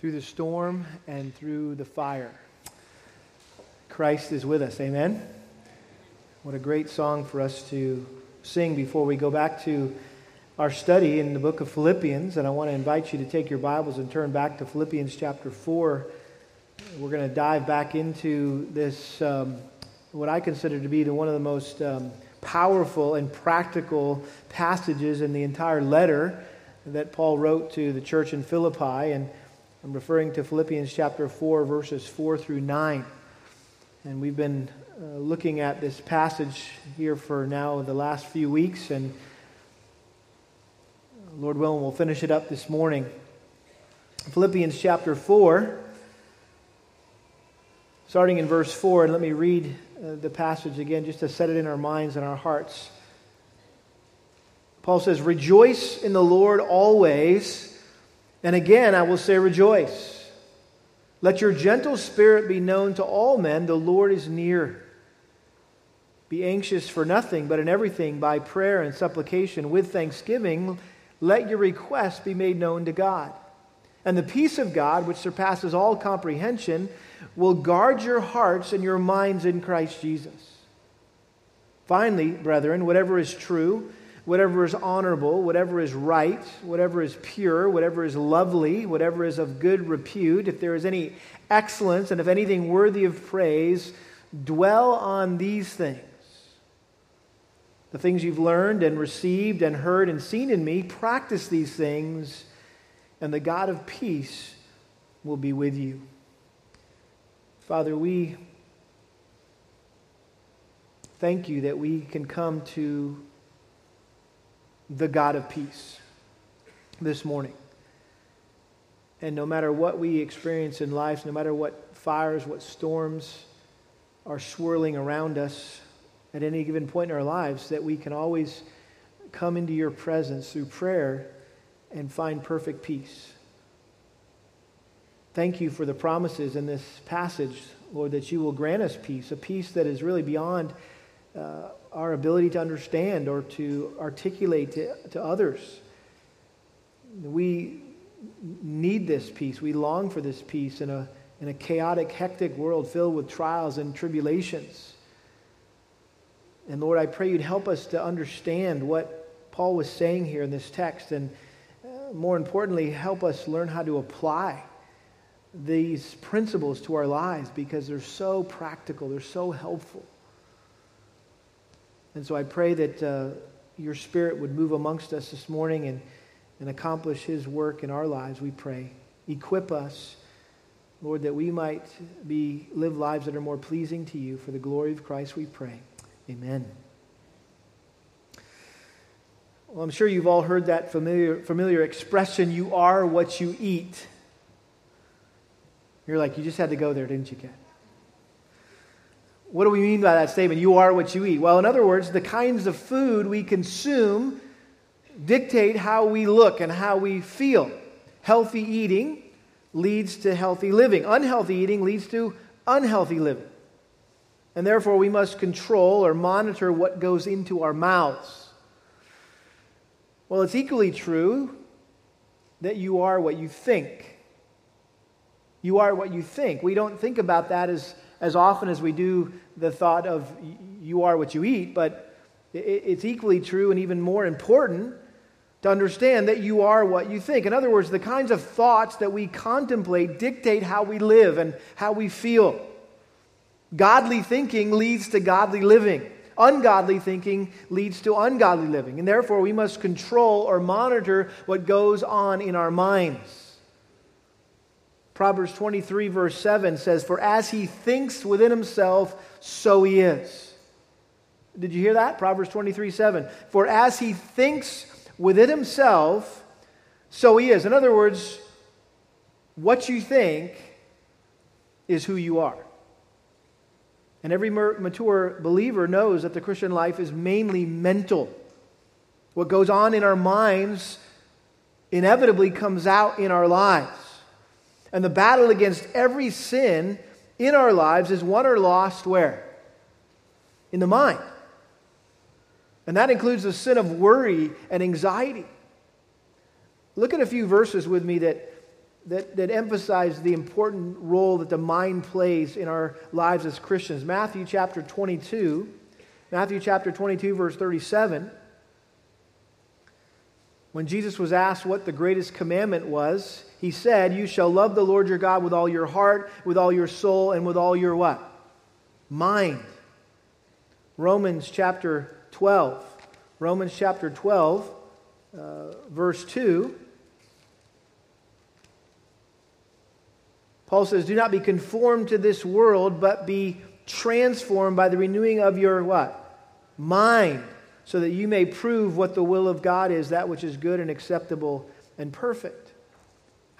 through the storm and through the fire. Christ is with us. Amen. What a great song for us to sing before we go back to our study in the book of Philippians. And I want to invite you to take your Bibles and turn back to Philippians chapter 4. We're going to dive back into this, um, what I consider to be the, one of the most um, powerful and practical passages in the entire letter that Paul wrote to the church in Philippi. And I'm referring to Philippians chapter 4, verses 4 through 9. And we've been uh, looking at this passage here for now the last few weeks. And Lord willing, we'll finish it up this morning. Philippians chapter 4, starting in verse 4. And let me read uh, the passage again just to set it in our minds and our hearts. Paul says, Rejoice in the Lord always. And again, I will say, rejoice. Let your gentle spirit be known to all men. The Lord is near. Be anxious for nothing, but in everything, by prayer and supplication, with thanksgiving, let your requests be made known to God. And the peace of God, which surpasses all comprehension, will guard your hearts and your minds in Christ Jesus. Finally, brethren, whatever is true, whatever is honorable, whatever is right, whatever is pure, whatever is lovely, whatever is of good repute, if there is any excellence and if anything worthy of praise, dwell on these things. The things you've learned and received and heard and seen in me, practice these things, and the God of peace will be with you. Father, we thank you that we can come to the God of peace this morning. And no matter what we experience in life, no matter what fires, what storms are swirling around us at any given point in our lives, that we can always come into your presence through prayer and find perfect peace. Thank you for the promises in this passage, Lord, that you will grant us peace, a peace that is really beyond uh, our ability to understand or to articulate to, to others. We need this peace. We long for this peace in a, in a chaotic, hectic world filled with trials and tribulations. And Lord, I pray you'd help us to understand what Paul was saying here in this text, and uh, more importantly, help us learn how to apply these principles to our lives because they're so practical, they're so helpful. And so I pray that uh, your spirit would move amongst us this morning and, and accomplish his work in our lives, we pray. Equip us, Lord, that we might be, live lives that are more pleasing to you. For the glory of Christ, we pray. Amen. Well, I'm sure you've all heard that familiar, familiar expression, you are what you eat. You're like, you just had to go there, didn't you, Ken? What do we mean by that statement? You are what you eat. Well, in other words, the kinds of food we consume dictate how we look and how we feel. Healthy eating leads to healthy living, unhealthy eating leads to unhealthy living. And therefore, we must control or monitor what goes into our mouths. Well, it's equally true that you are what you think. You are what you think. We don't think about that as as often as we do the thought of you are what you eat, but it's equally true and even more important to understand that you are what you think. In other words, the kinds of thoughts that we contemplate dictate how we live and how we feel. Godly thinking leads to godly living. Ungodly thinking leads to ungodly living. And therefore, we must control or monitor what goes on in our minds. Proverbs 23, verse 7 says, For as he thinks within himself, so he is. Did you hear that? Proverbs 23, 7. For as he thinks within himself, so he is. In other words, what you think is who you are. And every mature believer knows that the Christian life is mainly mental. What goes on in our minds inevitably comes out in our lives. And the battle against every sin in our lives is won or lost where? In the mind. And that includes the sin of worry and anxiety. Look at a few verses with me that that, that emphasize the important role that the mind plays in our lives as Christians. Matthew chapter 22, Matthew chapter 22, verse 37. When Jesus was asked what the greatest commandment was, he said, You shall love the Lord your God with all your heart, with all your soul, and with all your what? Mind. Romans chapter 12. Romans chapter 12, uh, verse 2. Paul says, Do not be conformed to this world, but be transformed by the renewing of your what? Mind, so that you may prove what the will of God is, that which is good and acceptable and perfect.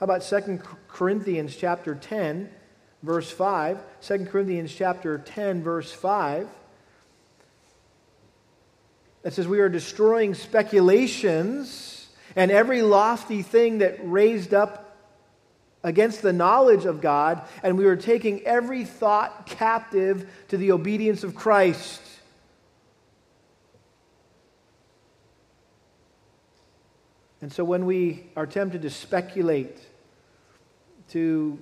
How about 2 Corinthians chapter 10, verse 5? 2 Corinthians chapter 10, verse 5. That says, We are destroying speculations and every lofty thing that raised up against the knowledge of God, and we are taking every thought captive to the obedience of Christ. And so when we are tempted to speculate, to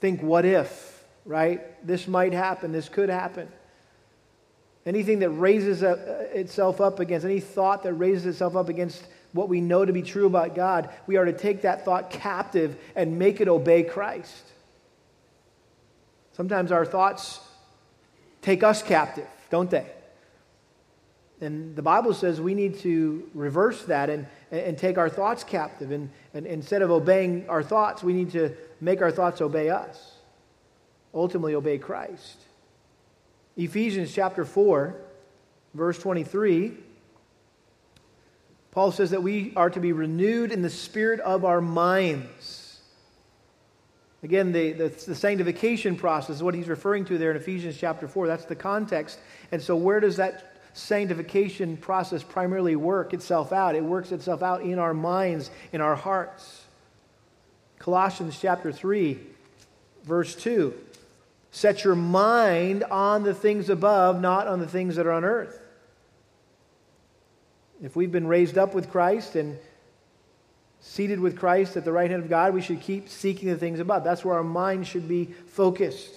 think, what if, right? This might happen, this could happen. Anything that raises itself up against, any thought that raises itself up against what we know to be true about God, we are to take that thought captive and make it obey Christ. Sometimes our thoughts take us captive, don't they? And the Bible says we need to reverse that and, and take our thoughts captive. And, and instead of obeying our thoughts, we need to make our thoughts obey us, ultimately, obey Christ. Ephesians chapter 4, verse 23 Paul says that we are to be renewed in the spirit of our minds. Again, the, the, the, sanctification process is what he's referring to there in Ephesians chapter 4. That's the context. And so, where does that sanctification process primarily work itself out? It works itself out in our minds, in our hearts. Colossians chapter 3, verse 2. Set your mind on the things above, not on the things that are on earth. If we've been raised up with Christ and seated with Christ at the right hand of God, we should keep seeking the things above. That's where our mind should be focused.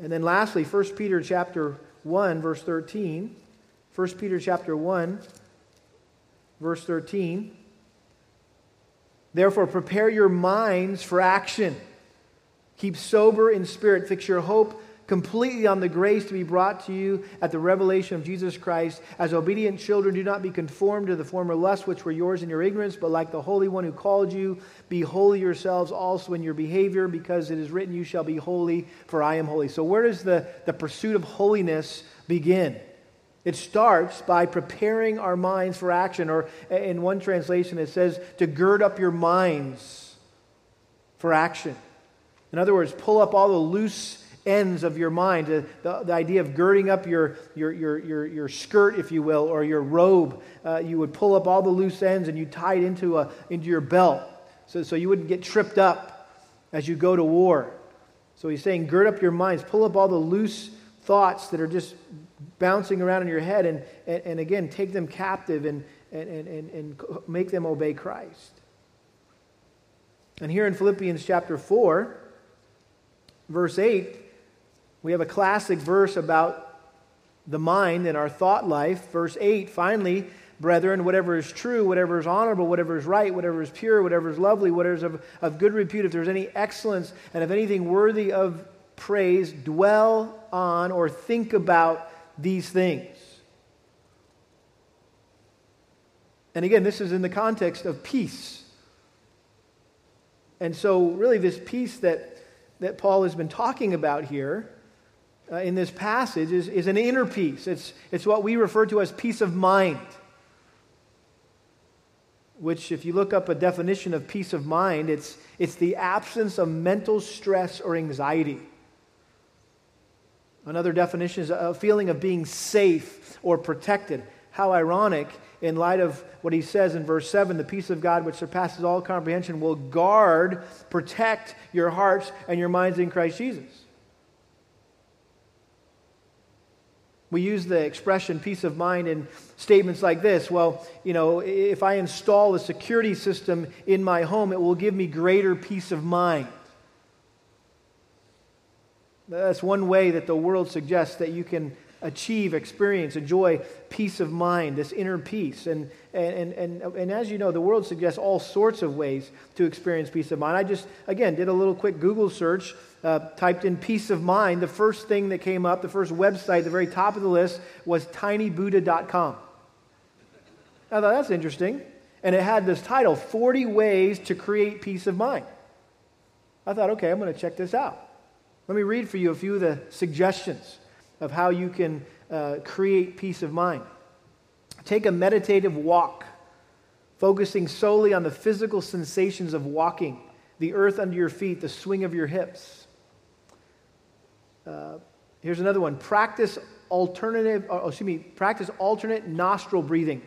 And then lastly, 1 Peter chapter 1 verse 13. 1 Peter chapter 1 verse 13. Therefore prepare your minds for action. Keep sober in spirit, fix your hope completely on the grace to be brought to you at the revelation of Jesus Christ. As obedient children, do not be conformed to the former lusts which were yours in your ignorance, but like the Holy One who called you, be holy yourselves also in your behavior, because it is written, You shall be holy, for I am holy. So, where does the, the pursuit of holiness begin? It starts by preparing our minds for action, or in one translation, it says to gird up your minds for action. In other words, pull up all the loose ends of your mind. The, the, idea of girding up your, your, your, your, your skirt, if you will, or your robe. Uh, you would pull up all the loose ends and you tie it into, a, into your belt so, so you wouldn't get tripped up as you go to war. So he's saying, gird up your minds, pull up all the loose thoughts that are just bouncing around in your head, and, and, and again, take them captive and, and, and, and make them obey Christ. And here in Philippians chapter 4, verse 8, we have a classic verse about the mind and our thought life. Verse 8 finally, brethren, whatever is true, whatever is honorable, whatever is right, whatever is pure, whatever is lovely, whatever is of, of good repute, if there's any excellence and if anything worthy of praise, dwell on or think about these things. And again, this is in the context of peace. And so, really, this peace that, that Paul has been talking about here uh, in this passage is, is an inner peace. It's, it's what we refer to as peace of mind, which, if you look up a definition of peace of mind, it's, it's the absence of mental stress or anxiety. Another definition is a feeling of being safe or protected. How ironic, in light of what he says in verse 7 the peace of God, which surpasses all comprehension, will guard, protect your hearts and your minds in Christ Jesus. We use the expression peace of mind in statements like this. Well, you know, if I install a security system in my home, it will give me greater peace of mind. That's one way that the world suggests that you can achieve, experience, enjoy peace of mind, this inner peace. And, and, and, and as you know, the world suggests all sorts of ways to experience peace of mind. I just, again, did a little quick Google search, uh, typed in peace of mind. The first thing that came up, the first website, the very top of the list, was tinybuddha.com. I thought that's interesting. And it had this title 40 Ways to Create Peace of Mind. I thought, okay, I'm going to check this out. Let me read for you a few of the suggestions of how you can uh, create peace of mind. Take a meditative walk, focusing solely on the physical sensations of walking, the earth under your feet, the swing of your hips. Uh, here's another one. Practice alternative, oh, excuse me, practice alternate nostril breathing.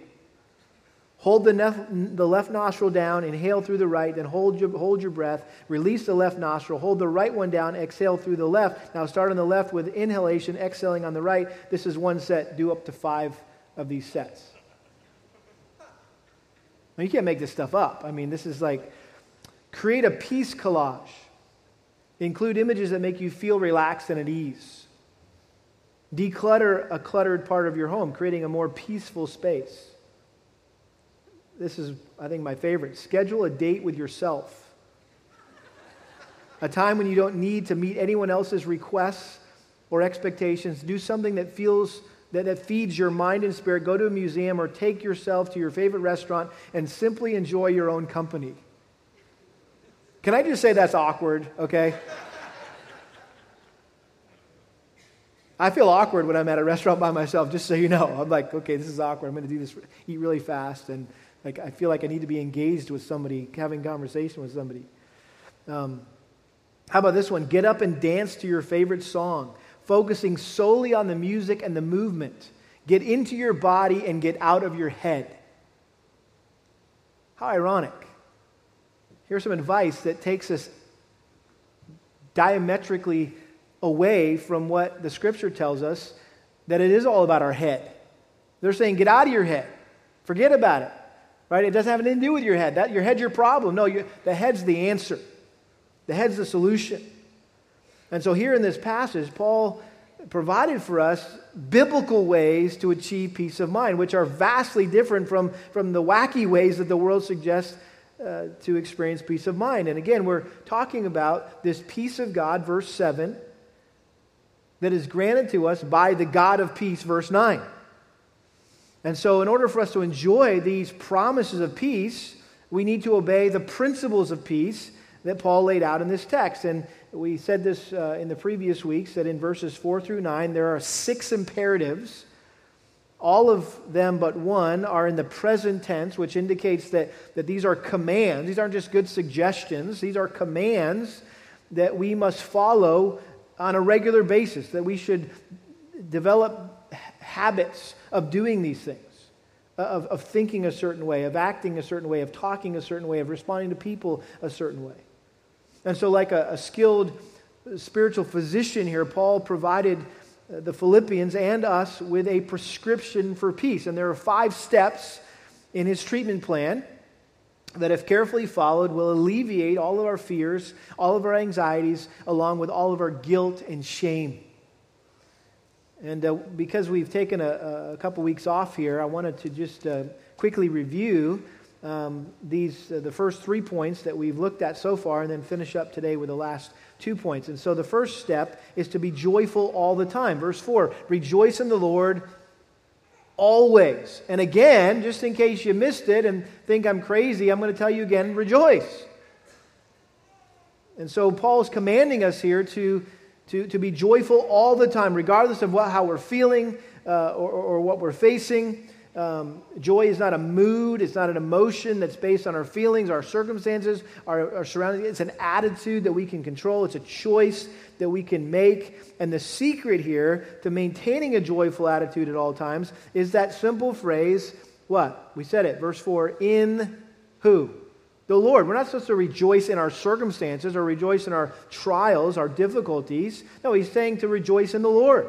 Hold the, nef- the left nostril down, inhale through the right, then hold your, hold your breath. Release the left nostril, hold the right one down, exhale through the left. Now start on the left with inhalation, exhaling on the right. This is one set. Do up to five of these sets. Now, you can't make this stuff up. I mean, this is like create a peace collage. Include images that make you feel relaxed and at ease. Declutter a cluttered part of your home, creating a more peaceful space this is, I think, my favorite. Schedule a date with yourself. A time when you don't need to meet anyone else's requests or expectations. Do something that feels that, that feeds your mind and spirit. Go to a museum or take yourself to your favorite restaurant and simply enjoy your own company. Can I just say that's awkward, okay? I feel awkward when I'm at a restaurant by myself, just so you know. I'm like, okay, this is awkward. I'm going to do this, eat really fast, and like I feel like I need to be engaged with somebody, having conversation with somebody. Um, how about this one? Get up and dance to your favorite song, focusing solely on the music and the movement. Get into your body and get out of your head. How ironic. Here's some advice that takes us diametrically away from what the scripture tells us that it is all about our head. They're saying, get out of your head, forget about it. Right? It doesn't have anything to do with your head. That, your head's your problem. No, the head's the answer. The head's the solution. And so here in this passage, Paul provided for us biblical ways to achieve peace of mind, which are vastly different from, from the wacky ways that the world suggests uh, to experience peace of mind. And again, we're talking about this peace of God, verse 7, that is granted to us by the God of peace, verse 9. And so, in order for us to enjoy these promises of peace, we need to obey the principles of peace that Paul laid out in this text. And we said this uh, in the previous weeks that in verses 4 through 9, there are six imperatives. All of them but one are in the present tense, which indicates that, that these are commands. These aren't just good suggestions, these are commands that we must follow on a regular basis, that we should develop habits of doing these things, of, of thinking a certain way, of acting a certain way, of talking a certain way, of responding to people a certain way. And so, like a, a skilled spiritual physician here, Paul provided the Philippians and us with a prescription for peace. And there are five steps in his treatment plan that, if carefully followed, will alleviate all of our fears, all of our anxieties, along with all of our guilt and shame. And uh, because we've taken a, a, couple weeks off here, I wanted to just uh, quickly review um, these, uh, the first three points that we've looked at so far, and then finish up today with the last two points. And so the first step is to be joyful all the time. Verse 4 Rejoice in the Lord always. And again, just in case you missed it and think I'm crazy, I'm going to tell you again rejoice. And so Paul's commanding us here to to, to be joyful all the time, regardless of what, how we're feeling uh, or, or, what we're facing. Um, joy is not a mood, it's not an emotion that's based on our feelings, our circumstances, our, our surroundings. It's an attitude that we can control, it's a choice that we can make. And the secret here to maintaining a joyful attitude at all times is that simple phrase what? We said it, verse 4 in who? the Lord. We're not supposed to rejoice in our circumstances or rejoice in our trials, our difficulties. No, he's saying to rejoice in the Lord.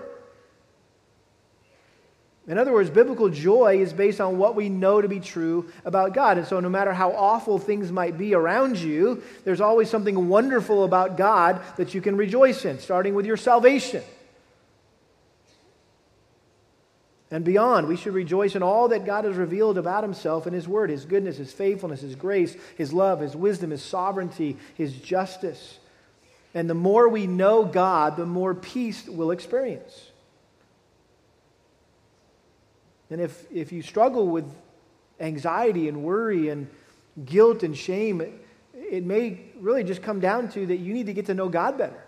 In other words, biblical joy is based on what we know to be true about God. And so, no matter how awful things might be around you, there's always something wonderful about God that you can rejoice in, starting with your salvation. And beyond, we should rejoice in all that God has revealed about Himself in His Word His goodness, His faithfulness, His grace, His love, His wisdom, His sovereignty, His justice. And the more we know God, the more peace we'll experience. And if, if you struggle with anxiety and worry and guilt and shame, it, it may really just come down to that you need to get to know God better.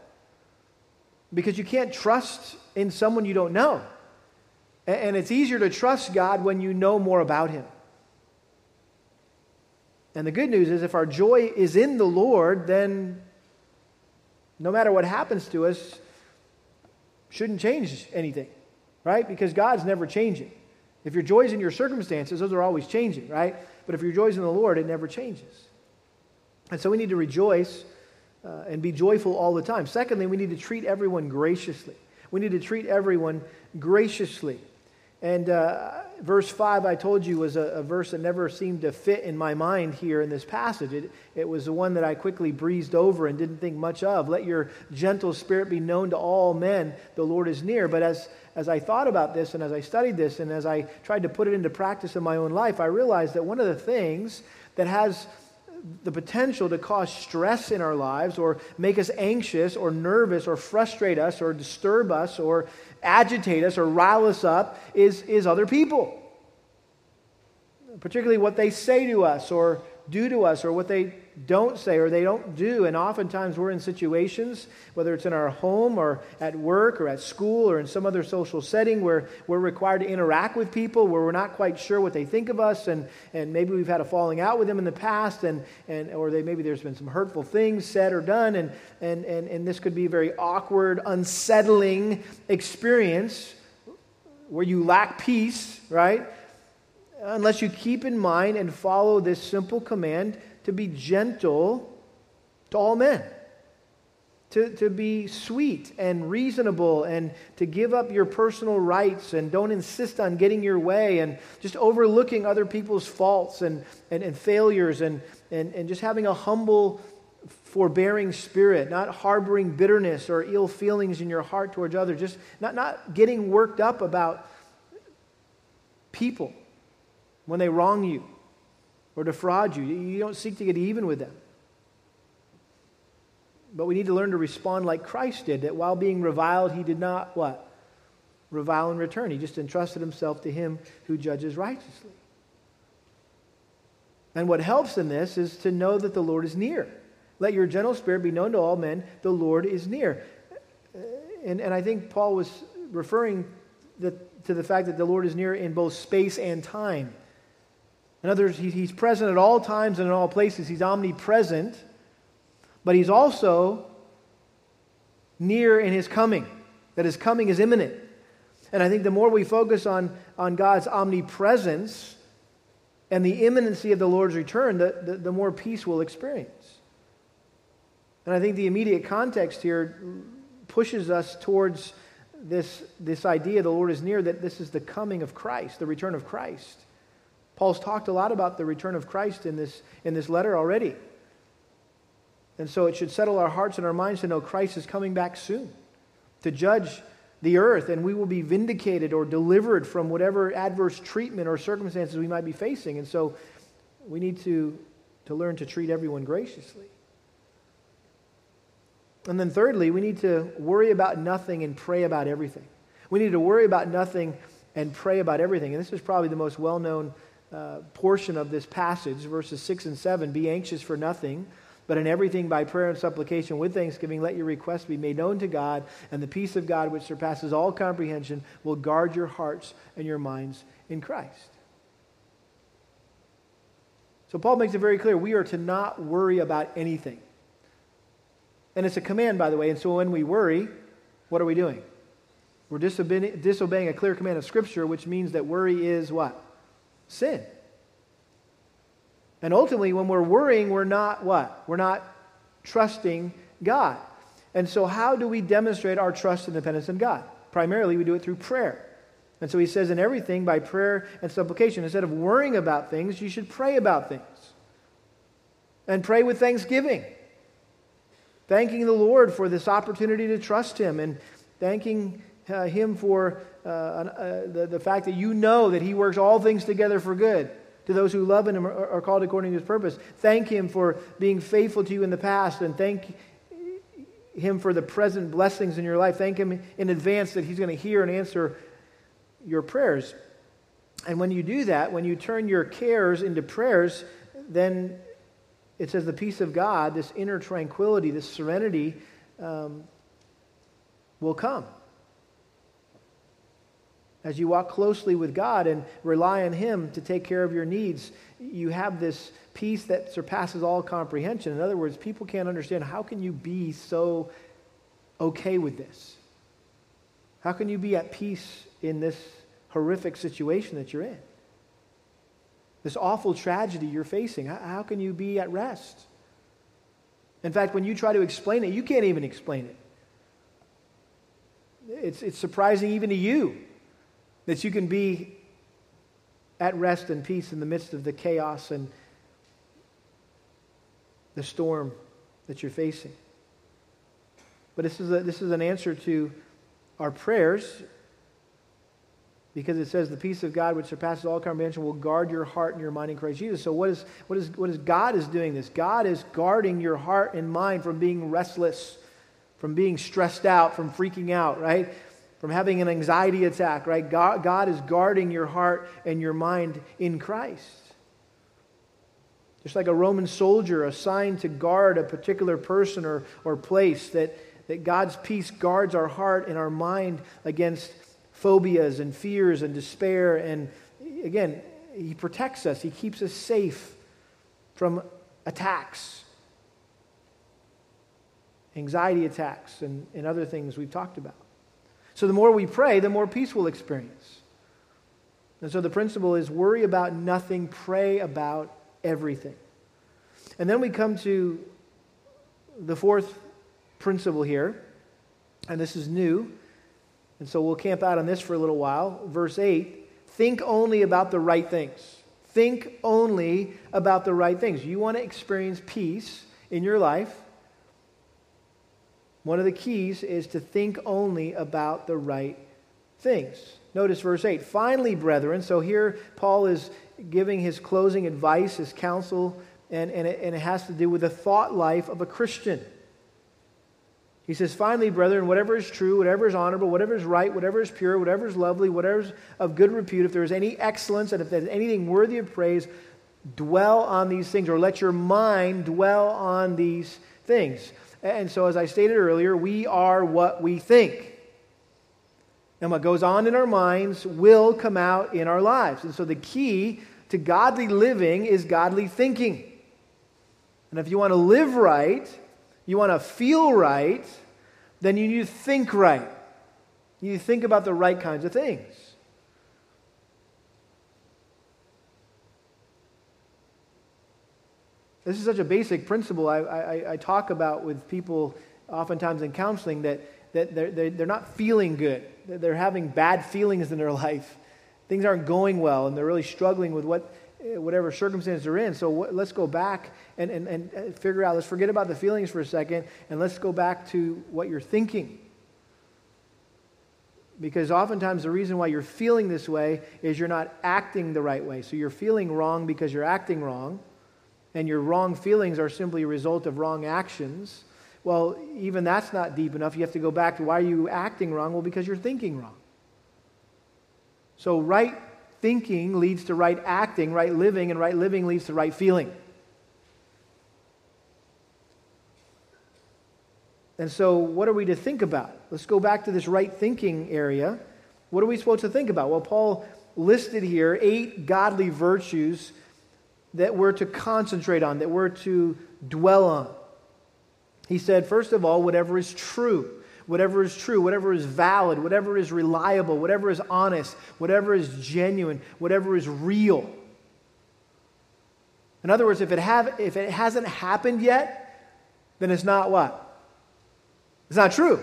Because you can't trust in someone you don't know. And, and it's easier to trust God when you know more about Him. And the good news is, if our joy is in the Lord, then no matter what happens to us, shouldn't change anything, right? Because God's never changing. If your joy's in your circumstances, those are always changing, right? But if your joy's in the Lord, it never changes. And so we need to rejoice uh, and be joyful all the time. Secondly, we need to treat everyone graciously. We need to treat everyone graciously. And uh, verse 5, I told you, was a, a, verse that never seemed to fit in my mind here in this passage. It, it was the one that I quickly breezed over and didn't think much of. Let your gentle spirit be known to all men, the Lord is near. But as, as I thought about this and as I studied this and as I tried to put it into practice in my own life, I realized that one of the things that has the potential to cause stress in our lives or make us anxious or nervous or frustrate us or disturb us or agitate us or rile us up is, is other people. Particularly what they say to us or do to us or what they don't say or they don't do. And oftentimes we're in situations, whether it's in our home or at work or at school or in some other social setting, where we're required to interact with people, where we're not quite sure what they think of us, and, and maybe we've had a falling out with them in the past, and, and, or they, maybe there's been some hurtful things said or done, and, and, and, and this could be a very awkward, unsettling experience where you lack peace, right? Unless you keep in mind and follow this simple command to be gentle to all men, to, to be sweet and reasonable, and to give up your personal rights and don't insist on getting your way and just overlooking other people's faults and, and, and failures and, and, and just having a humble, forbearing spirit, not harboring bitterness or ill feelings in your heart towards others, just not, not getting worked up about people when they wrong you or defraud you. You don't seek to get even with them. But we need to learn to respond like Christ did, that while being reviled, he did not what? Revile in return. He just entrusted himself to him who judges righteously. And what helps in this is to know that the Lord is near. Let your gentle spirit be known to all men, the Lord is near. Uh, and, and I think Paul was referring to the fact that the Lord is near in both space and time. In other words, he's present at all times and in all places. He's omnipresent, but he's also near in his coming, that his coming is imminent. And I think the more we focus on, on God's omnipresence and the imminency of the Lord's return, the, the, the more peace we'll experience. And I think the immediate context here pushes us towards this, this idea the Lord is near, that this is the coming of Christ, the return of Christ. Paul's talked a lot about the return of Christ in this, in this letter already. And so it should settle our hearts and our minds to know Christ is coming back soon to judge the earth, and we will be vindicated or delivered from whatever adverse treatment or circumstances we might be facing. And so we need to, to learn to treat everyone graciously. And then, thirdly, we need to worry about nothing and pray about everything. We need to worry about nothing and pray about everything. And this is probably the most well known uh, portion of this passage, verses 6 and 7 Be anxious for nothing, but in everything by prayer and supplication with thanksgiving, let your requests be made known to God, and the peace of God, which surpasses all comprehension, will guard your hearts and your minds in Christ. So Paul makes it very clear we are to not worry about anything. And it's a command, by the way. And so when we worry, what are we doing? We're disobeying, disobeying a clear command of Scripture, which means that worry is what? Sin. And ultimately, when we're worrying, we're not what? We're not trusting God. And so, how do we demonstrate our trust and dependence in God? Primarily, we do it through prayer. And so he says, in everything, by prayer and supplication, instead of worrying about things, you should pray about things. And pray with thanksgiving. Thanking the Lord for this opportunity to trust Him and thanking uh, Him for uh, uh, the, the fact that you know that He works all things together for good to those who love Him are, are called according to His purpose. Thank Him for being faithful to you in the past and thank Him for the present blessings in your life. Thank Him in advance that He's going to hear and answer your prayers. And when you do that, when you turn your cares into prayers, then it says the peace of God, this inner tranquility, this serenity, um, will come. As you walk closely with God and rely on Him to take care of your needs, you have this peace that surpasses all comprehension. In other words, people can't understand how can you be so okay with this? How can you be at peace in this horrific situation that you're in? This awful tragedy you're facing. How, can you be at rest? In fact, when you try to explain it, you can't even explain it. It's, it's surprising even to you that you can be at rest and peace in the midst of the chaos and the storm that you're facing. But this is, a, this is an answer to our prayers because it says the peace of God which surpasses all comprehension will guard your heart and your mind in Christ Jesus. So what is, what is, what is God is doing this? God is guarding your heart and mind from being restless, from being stressed out, from freaking out, right? From having an anxiety attack, right? God, God is guarding your heart and your mind in Christ. Just like a Roman soldier assigned to guard a particular person or, or place, that, that God's peace guards our heart and our mind against phobias and fears and despair. And again, He protects us, He keeps us safe from attacks, anxiety attacks, and, and other things we've talked about. So the more we pray, the more peace we'll experience. And so the principle is worry about nothing, pray about everything. And then we come to the fourth principle here, and this is new. And so we'll camp out on this for a little while. Verse 8 think only about the right things. Think only about the right things. You want to experience peace in your life, one of the keys is to think only about the right things. Notice verse 8. Finally, brethren, so here Paul is giving his closing advice, his counsel, and, and, it, and it has to do with the thought life of a Christian. He says, Finally, brethren, whatever is true, whatever is honorable, whatever is right, whatever is pure, whatever is lovely, whatever is of good repute, if there is any excellence and if there's anything worthy of praise, dwell on these things, or let your mind dwell on these things. And so, as I stated earlier, we are what we think. And what goes on in our minds will come out in our lives. And so, the key to godly living is godly thinking. And if you want to live right, you want to feel right, then you need to think right. You think about the right kinds of things. This is such a basic principle I, I, I talk about with people oftentimes in counseling that, that they're, they're not feeling good. They're having bad feelings in their life. Things aren't going well, and they're really struggling with what, eh, whatever circumstance they're in. So what, let's go back and, and, and eh, figure out, let's forget about the feelings for a second, and let's go back to what you're thinking. Because oftentimes the reason why you're feeling this way is you're not acting the right way. So you're feeling wrong because you're acting wrong and your wrong feelings are simply a result of wrong actions, well, even that's not deep enough. You have to go back to why are you acting wrong? Well, because you're thinking wrong. So, right thinking leads to right acting, right living, and right living leads to right feeling. And so, what are we to think about? Let's go back to this right thinking area. What are we supposed to think about? Well, Paul listed here eight godly virtues that we're to concentrate on, that we're to dwell on. He said, first of all, whatever is true. Whatever is true, whatever is valid, whatever is reliable, whatever is honest, whatever is genuine, whatever is real. In other words, if it, have, if it hasn't happened yet, then it's not what? It's not true.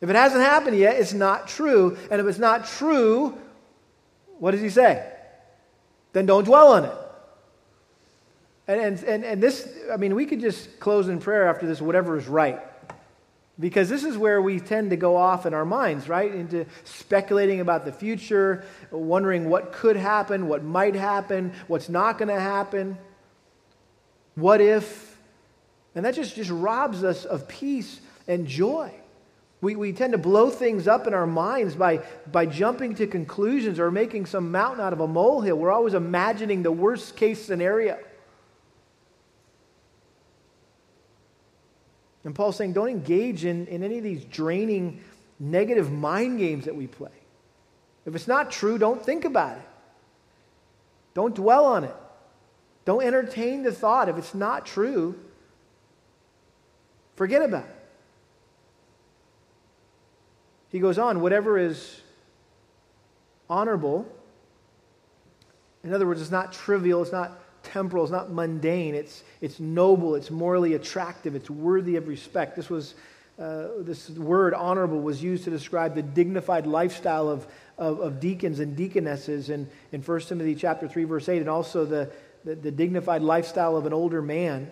If it hasn't happened yet, it's not true. And if it's not true, what does he say? Then don't dwell on it. And, and, and, this, I mean, we could just close in prayer after this, whatever is right. Because this is where we tend to go off in our minds, right? Into speculating about the future, wondering what could happen, what might happen, what's not going to happen. What if? And that just, just robs us of peace and joy. We, we tend to blow things up in our minds by, by jumping to conclusions or making some mountain out of a molehill. We're always imagining the worst case scenario. And Paul's saying, don't engage in, in any of these draining, negative mind games that we play. If it's not true, don't think about it. Don't dwell on it. Don't entertain the thought. If it's not true, forget about it. He goes on, whatever is honorable, in other words, it's not trivial, it's not temporal, it's not mundane, it's, it's noble, it's morally attractive, it's worthy of respect. This was uh, this word honorable was used to describe the dignified lifestyle of, of, of, deacons and deaconesses in, in 1 Timothy chapter 3, verse 8, and also the, the, the dignified lifestyle of an older man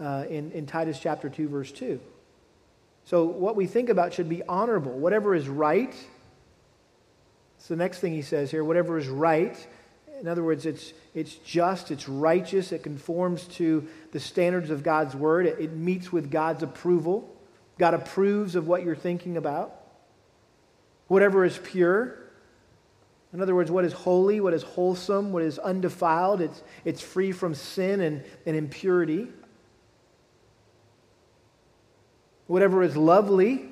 uh, in, in Titus chapter 2, verse 2. So, what we think about should be honorable. Whatever is right, it's the next thing he says here whatever is right in other words, it's, it's just, it's righteous, it conforms to the standards of God's word, it, it meets with God's approval. God approves of what you're thinking about. Whatever is pure, in other words, what is holy, what is wholesome, what is undefiled, it's, it's free from sin and, and impurity. Whatever is lovely,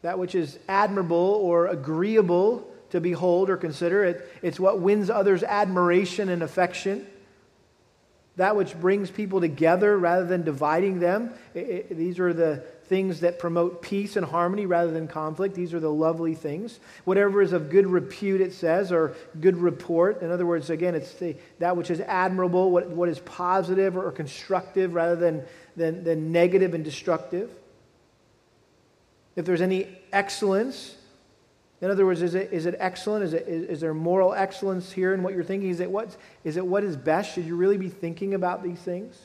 that which is admirable or agreeable to behold or consider. It, it's what wins others' admiration and affection. That which brings people together rather than dividing them. It, it, these are the things that promote peace and harmony rather than conflict. These are the lovely things. Whatever is of good repute, it says, or good report. In other words, again, it's the, that which is admirable, what, what is positive or constructive rather than, than, than negative and destructive. If there's any excellence, in other words, is it, is it excellent? Is, it, is, is there moral excellence here in what you're thinking? Is it, what, is it what is best? Should you really be thinking about these things?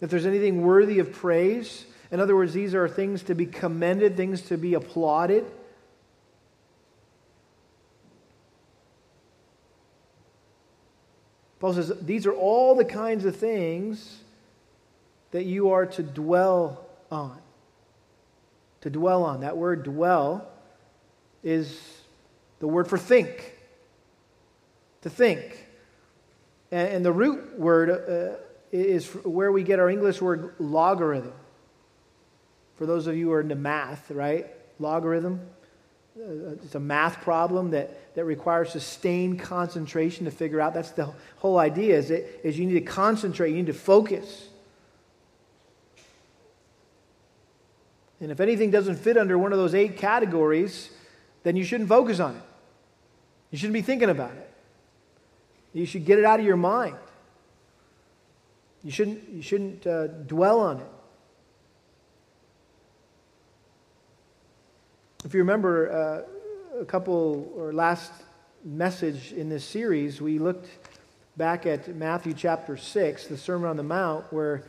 If there's anything worthy of praise, in other words, these are things to be commended, things to be applauded. Paul says these are all the kinds of things that you are to dwell on. To dwell on. That word dwell is the word for think. To think. And, and the root word uh, is where we get our English word logarithm. For those of you who are into math, right? Logarithm. Uh, it's a math problem that, that requires sustained concentration to figure out. That's the whole idea is, it, is you need to concentrate, you need to focus. And if anything doesn't fit under one of those eight categories, then you shouldn't focus on it. You shouldn't be thinking about it. You should get it out of your mind. You shouldn't, you shouldn't uh, dwell on it. If you remember uh, a couple or last message in this series, we looked back at Matthew chapter 6, the Sermon on the Mount, where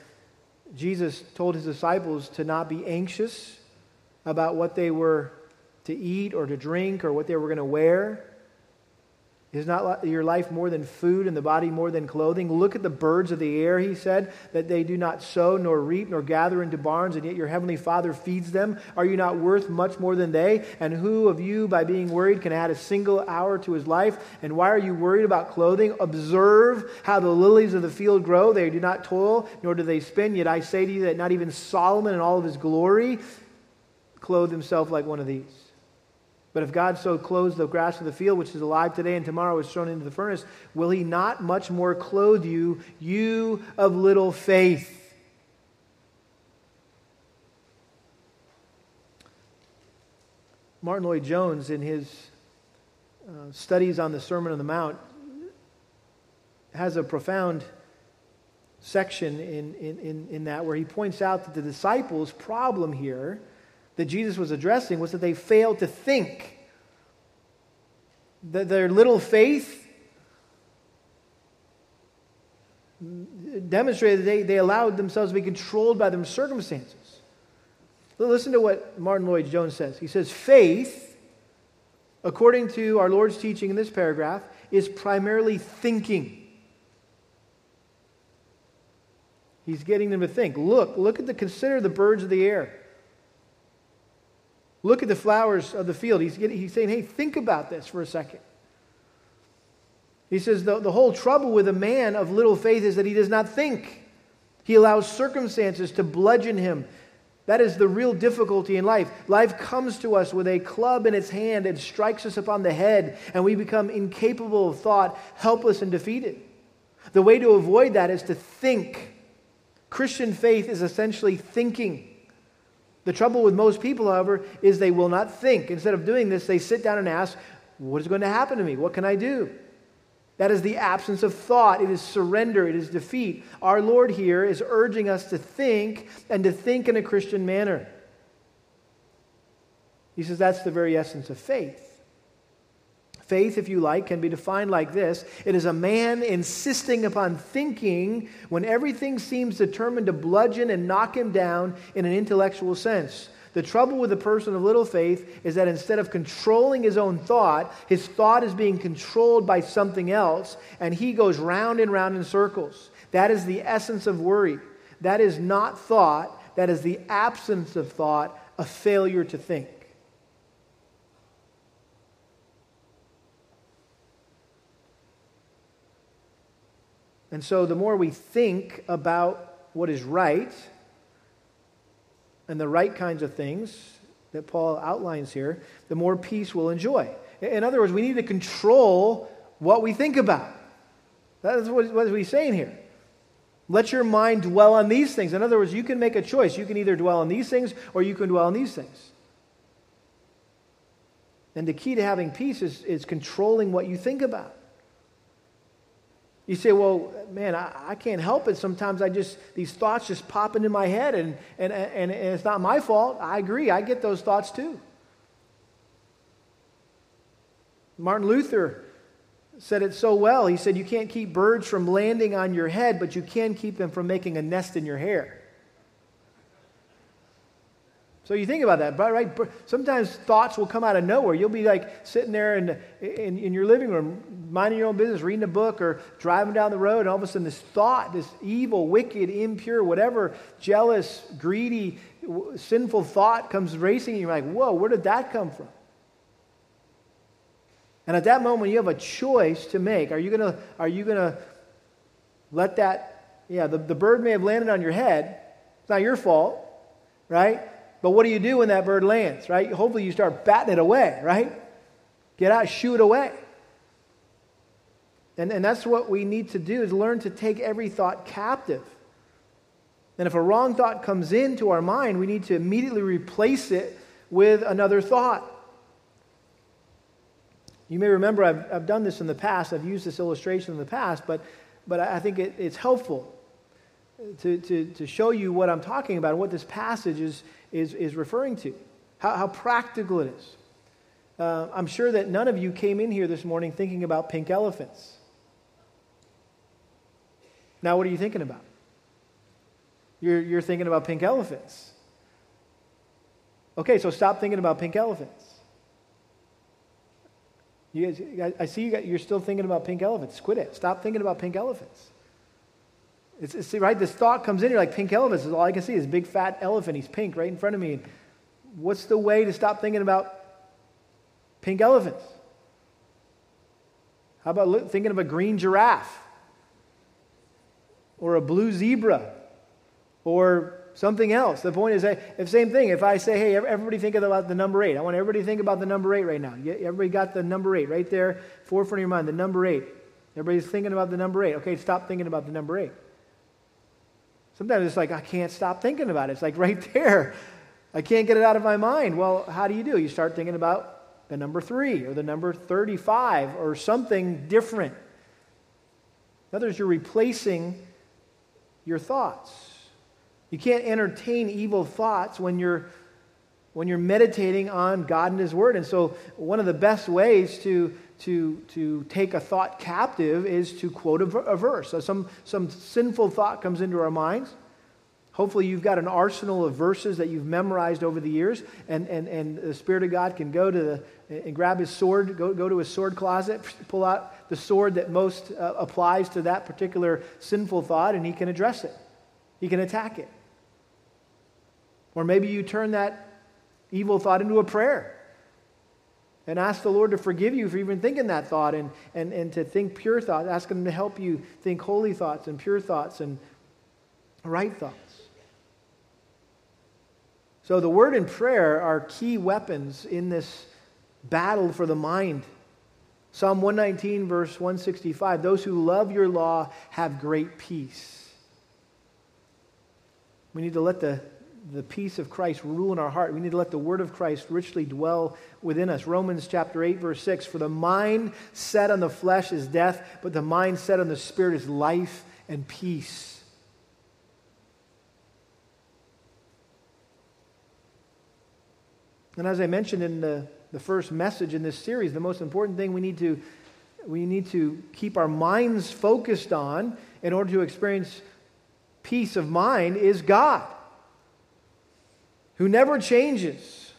Jesus told his disciples to not be anxious about what they were to eat or to drink or what they were going to wear? Is not your life more than food and the body more than clothing? Look at the birds of the air, he said, that they do not sow nor reap nor gather into barns, and yet your heavenly Father feeds them. Are you not worth much more than they? And who of you, by being worried, can add a single hour to his life? And why are you worried about clothing? Observe how the lilies of the field grow. They do not toil, nor do they spin. Yet I say to you that not even Solomon in all of his glory clothed himself like one of these. But if God so clothes the grass of the field, which is alive today and tomorrow is thrown into the furnace, will he not much more clothe you, you of little faith? Martyn Lloyd-Jones, in his uh, studies on the Sermon on the Mount, has a profound section in, in, in, in that where he points out that the disciples' problem here that Jesus was addressing was that they failed to think. That their little faith demonstrated that they, they allowed themselves to be controlled by their circumstances. Listen to what Martyn Lloyd-Jones says. He says, Faith, according to our Lord's teaching in this paragraph, is primarily thinking. He's getting them to think. Look, look at the consider the birds of the air. Look at the flowers of the field. He's, getting, he's saying, hey, think about this for a second. He says the, the whole trouble with a man of little faith is that he does not think. He allows circumstances to bludgeon him. That is the real difficulty in life. Life comes to us with a club in its hand and strikes us upon the head, and we become incapable of thought, helpless and defeated. The way to avoid that is to think. Christian faith is essentially thinking. The trouble with most people, however, is they will not think. Instead of doing this, they sit down and ask, What is going to happen to me? What can I do? That is the absence of thought. It is surrender. It is defeat. Our Lord here is urging us to think and to think in a Christian manner. He says that's the very essence of faith. Faith, if you like, can be defined like this it is a man insisting upon thinking when everything seems determined to bludgeon and knock him down in an intellectual sense. The trouble with a person of little faith is that instead of controlling his own thought, his thought is being controlled by something else, and he goes round and round in circles. That is the essence of worry. That is not thought, that is the absence of thought, a failure to think. And so, the more we think about what is right, and the right kinds of things that Paul outlines here, the more peace we'll enjoy. In other words, we need to control what we think about. That's what, what he's saying here. Let your mind dwell on these things. In other words, you can make a choice. You can either dwell on these things or you can dwell on these things. And the key to having peace is, is controlling what you think about. You say, well, man, I, I, can't help it. Sometimes I just, these thoughts just pop into my head, and, and, and, and it's not my fault. I agree. I get those thoughts too. Martin Luther said it so well. He said, You can't keep birds from landing on your head, but you can keep them from making a nest in your hair. So you think about that, right? Sometimes thoughts will come out of nowhere. You'll be like sitting there in, in, in, your living room, minding your own business, reading a book, or driving down the road, and all of a sudden this thought, this evil, wicked, impure, whatever, jealous, greedy, sinful thought comes racing, and you're like, whoa, where did that come from? And at that moment, you have a choice to make. Are you going to, are you going to let that, yeah, the, the bird may have landed on your head. It's not your fault, right? But what do you do when that bird lands, right? Hopefully you start batting it away, right? Get out, shoot it away. And, and that's what we need to do is learn to take every thought captive. And if a wrong thought comes into our mind, we need to immediately replace it with another thought. You may remember I've, I've done this in the past. I've used this illustration in the past, but, but I think it, it's helpful to, to, to show you what I'm talking about and what this passage is, is, is referring to, how, how practical it is. Uh, I'm sure that none of you came in here this morning thinking about pink elephants. Now, what are you thinking about? You're, you're thinking about pink elephants. Okay, so stop thinking about pink elephants. You guys, I see you you're still thinking about pink elephants. Quit it. Stop thinking about pink elephants. It's, it's, right? This thought comes in, you're like, pink elephants is all I can see. This big fat elephant. He's pink right in front of me. What's the way to stop thinking about pink elephants? How about thinking of a green giraffe? Or a blue zebra? Or something else. The point is, if same thing, if I say, hey, everybody think about the number eight. I want everybody to think about the number eight right now. Everybody got the number eight right there, forefront of your mind, the number eight. Everybody's thinking about the number eight. Okay, stop thinking about the number eight. Sometimes it's like, I can't stop thinking about it. It's like right there. I can't get it out of my mind. Well, how do you do? You start thinking about the number three or the number 35 or something different. In other words, you're replacing your thoughts. You can't entertain evil thoughts when you're when you're meditating on God and His Word. And so, one of the best ways to, to, to take a thought captive is to quote a, a verse. So, some, some sinful thought comes into our minds. Hopefully, you've got an arsenal of verses that you've memorized over the years, and, and, and the Spirit of God can go to the, and grab his sword, go, go to his sword closet, pull out the sword that most uh, applies to that particular sinful thought, and he can address it. He can attack it. Or maybe you turn that evil thought into a prayer and ask the Lord to forgive you for even thinking that thought and, and, and to think pure thoughts. Ask Him to help you think holy thoughts and pure thoughts and right thoughts. So, the word and prayer are key weapons in this battle for the mind. Psalm 119, verse 165 Those who love your law have great peace. We need to let the the peace of Christ rule in our heart. We need to let the word of Christ richly dwell within us. Romans chapter 8 verse 6 for the mind set on the flesh is death, but the mind set on the spirit is life and peace. And as I mentioned in the, the first message in this series, the most important thing we need to we need to keep our minds focused on in order to experience peace of mind is God who never changes.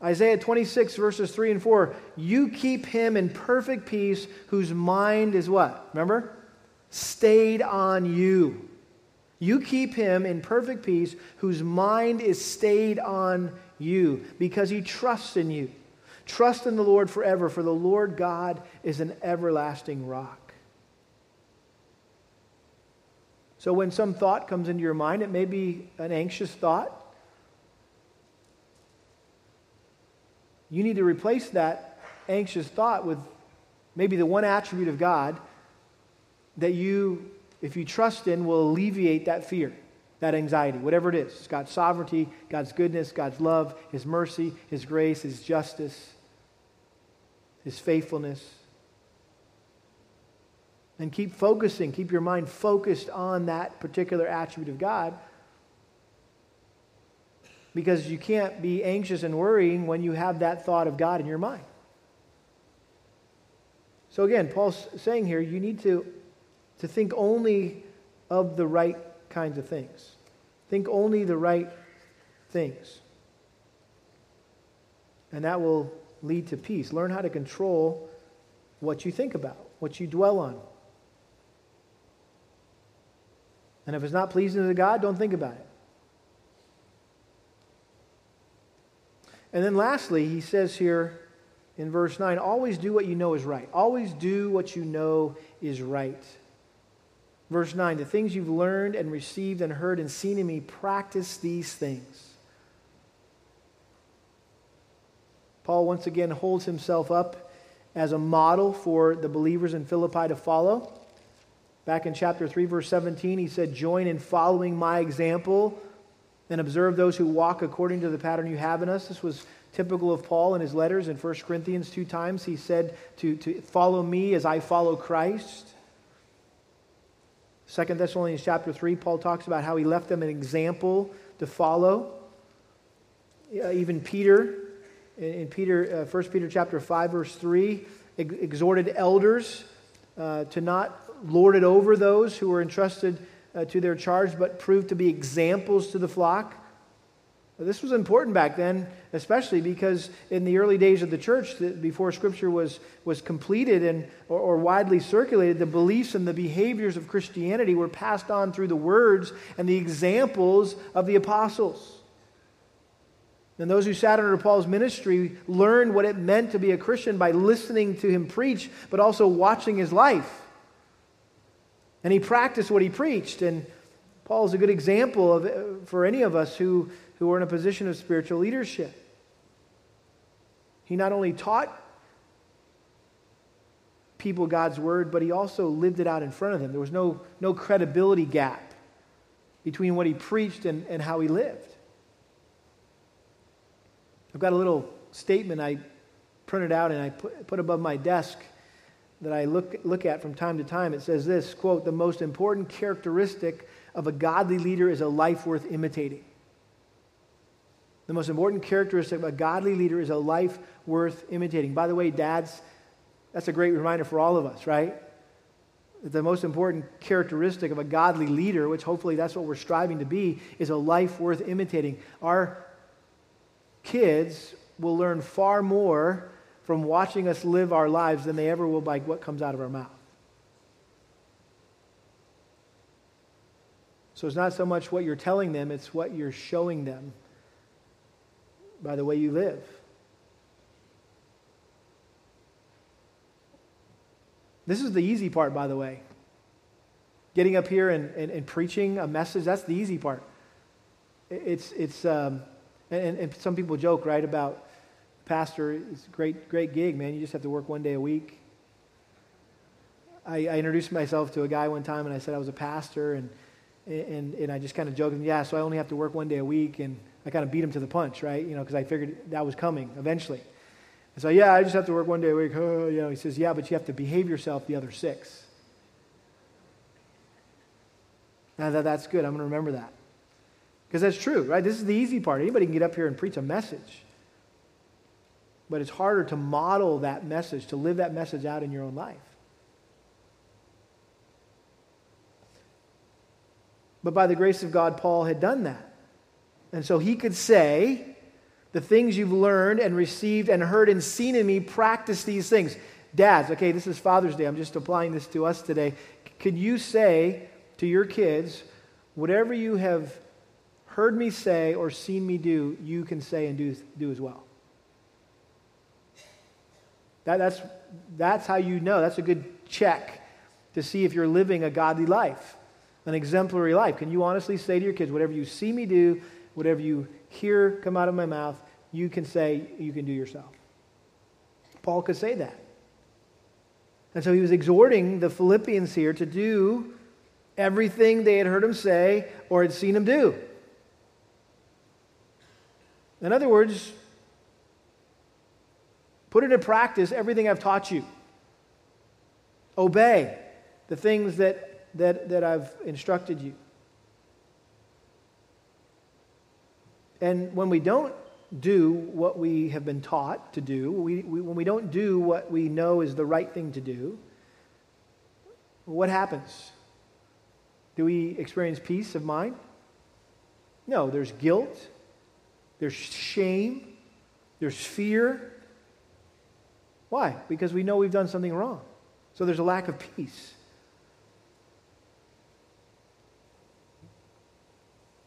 Isaiah 26, verses 3 and 4. You keep him in perfect peace whose mind is what? Remember? Stayed on you. You keep him in perfect peace whose mind is stayed on you because he trusts in you. Trust in the Lord forever, for the Lord God is an everlasting rock. So when some thought comes into your mind, it may be an anxious thought. You need to replace that anxious thought with maybe the one attribute of God that you, if you trust in, will alleviate that fear, that anxiety, whatever it is. It's God's sovereignty, God's goodness, God's love, His mercy, His grace, His justice, His faithfulness and keep focusing, keep your mind focused on that particular attribute of God. Because you can't be anxious and worrying when you have that thought of God in your mind. So again, Paul's saying here you need to, to think only of the right kinds of things. Think only the right things. And that will lead to peace. Learn how to control what you think about, what you dwell on, And if it's not pleasing to God, don't think about it. And then lastly, he says here in verse 9 always do what you know is right. Always do what you know is right. Verse 9 the things you've learned and received and heard and seen in me, practice these things. Paul once again holds himself up as a model for the believers in Philippi to follow. Back in chapter 3, verse 17, he said, Join in following my example and observe those who walk according to the pattern you have in us. This was typical of Paul in his letters in 1 Corinthians two times. He said to, to follow me as I follow Christ. 2 Thessalonians chapter 3, Paul talks about how he left them an example to follow. Uh, even Peter, in, in Peter, uh, 1 Peter chapter 5, verse 3, ex- exhorted elders uh, to not lorded over those who were entrusted uh, to their charge, but proved to be examples to the flock. This was important back then, especially because in the early days of the church, before Scripture was, was completed and, or, or widely circulated, the beliefs and the behaviors of Christianity were passed on through the words and the examples of the apostles. And those who sat under Paul's ministry learned what it meant to be a Christian by listening to him preach, but also watching his life. And he practiced what he preached. And Paul is a good example of, for any of us who, who are in a position of spiritual leadership. He not only taught people God's word, but he also lived it out in front of them. There was no, no credibility gap between what he preached and, and how he lived. I've got a little statement I printed out and I put, put above my desk that I look, look at from time to time. It says this quote, the most important characteristic of a godly leader is a life worth imitating. The most important characteristic of a godly leader is a life worth imitating. By the way, dads, that's a great reminder for all of us, right? The most important characteristic of a godly leader, which hopefully that's what we're striving to be, is a life worth imitating. Our kids will learn far more from watching us live our lives than they ever will by what comes out of our mouth. So it's not so much what you're telling them, it's what you're showing them by the way you live. This is the easy part, by the way. Getting up here and, and, and preaching a message, that's the easy part. It's, it's um, and, and some people joke, right, about pastor, it's a great, great gig, man. You just have to work one day a week. I, I introduced myself to a guy one time and I said I was a pastor, and, and, and I just kind of joked, yeah, so I only have to work one day a week. And I kind of beat him to the punch, right? You know, because I figured that was coming eventually. And so, yeah, I just have to work one day a week. Oh, you know, he says, yeah, but you have to behave yourself the other six. And I thought, that's good. I'm going to remember that. Because that's true, right? This is the easy part. Anybody can get up here and preach a message. But it's harder to model that message, to live that message out in your own life. But by the grace of God, Paul had done that. And so he could say, The things you've learned and received and heard and seen in me, practice these things. Dads, okay, this is Father's Day. I'm just applying this to us today. Could you say to your kids, whatever you have heard me say or seen me do, you can say and do, do as well? That, that's, that's how you know. That's a good check to see if you're living a godly life, an exemplary life. Can you honestly say to your kids, whatever you see me do, Whatever you hear come out of my mouth, you can say, you can do yourself. Paul could say that. And so he was exhorting the Philippians here to do everything they had heard him say or had seen him do. In other words, put into practice everything I've taught you. Obey the things that, that, that I've instructed you. And when we don't do what we have been taught to do, we, we, when we don't do what we know is the right thing to do, what happens? Do we experience peace of mind? No, there's guilt, there's shame, there's fear. Why? Because we know we've done something wrong. So there's a lack of peace.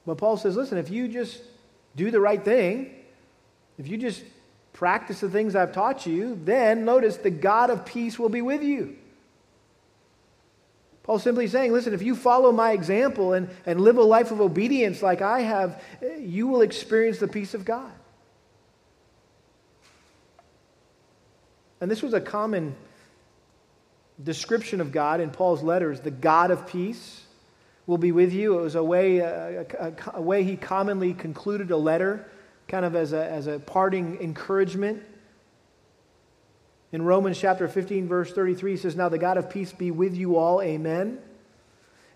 But Paul says, listen, if you just do the right thing, if you just practice the things I've taught you, then notice the God of peace will be with you. Paul's simply saying, listen, if you follow my example and, and live a life of obedience like I have, eh, you will experience the peace of God. And this was a common description of God in Paul's letters the God of peace will be with you. It was a way, uh, a, a, a, way he commonly concluded a letter, kind of as a, as a parting encouragement. In Romans chapter 15, verse 33, he says, Now the God of peace be with you all. Amen.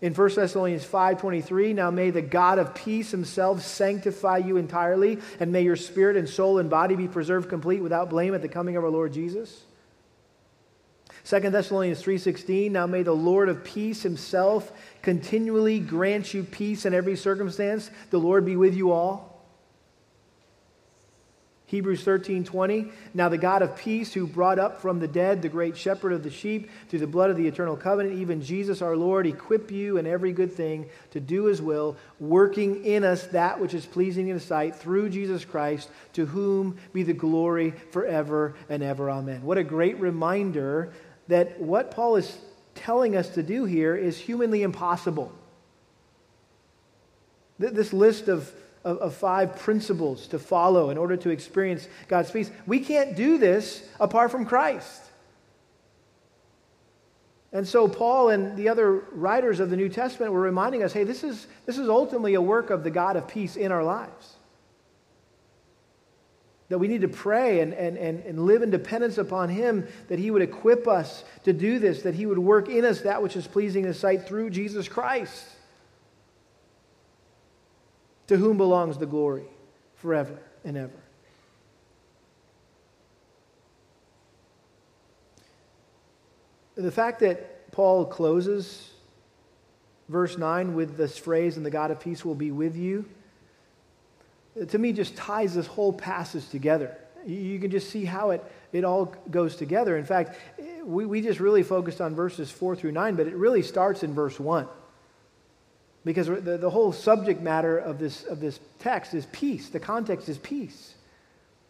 In 1 Thessalonians 5:23, now may the God of peace himself sanctify you entirely, and may your spirit and soul and body be preserved complete without blame at the coming of our Lord Jesus. 2 Thessalonians 3:16 Now may the Lord of peace himself continually grant you peace in every circumstance. The Lord be with you all. Hebrews 13:20 Now the God of peace who brought up from the dead the great shepherd of the sheep through the blood of the eternal covenant even Jesus our Lord equip you in every good thing to do his will working in us that which is pleasing in his sight through Jesus Christ to whom be the glory forever and ever amen. What a great reminder that what Paul is telling us to do here is humanly impossible. This list of, of, of, five principles to follow in order to experience God's peace, we can't do this apart from Christ. And so, Paul and the other writers of the New Testament were reminding us hey, this is, this is ultimately a work of the God of peace in our lives. that we need to pray and, and, and, and live in dependence upon Him, that He would equip us to do this, that He would work in us that which is pleasing in His sight through Jesus Christ, to whom belongs the glory forever and ever. The fact that Paul closes verse 9 with this phrase, and the God of peace will be with you to me just ties this whole passage together. You can just see how it, it all goes together. In fact, we, we just really focused on verses 4 through 9, but it really starts in verse 1. Because the, the whole subject matter of this, of this text is peace. The context is peace.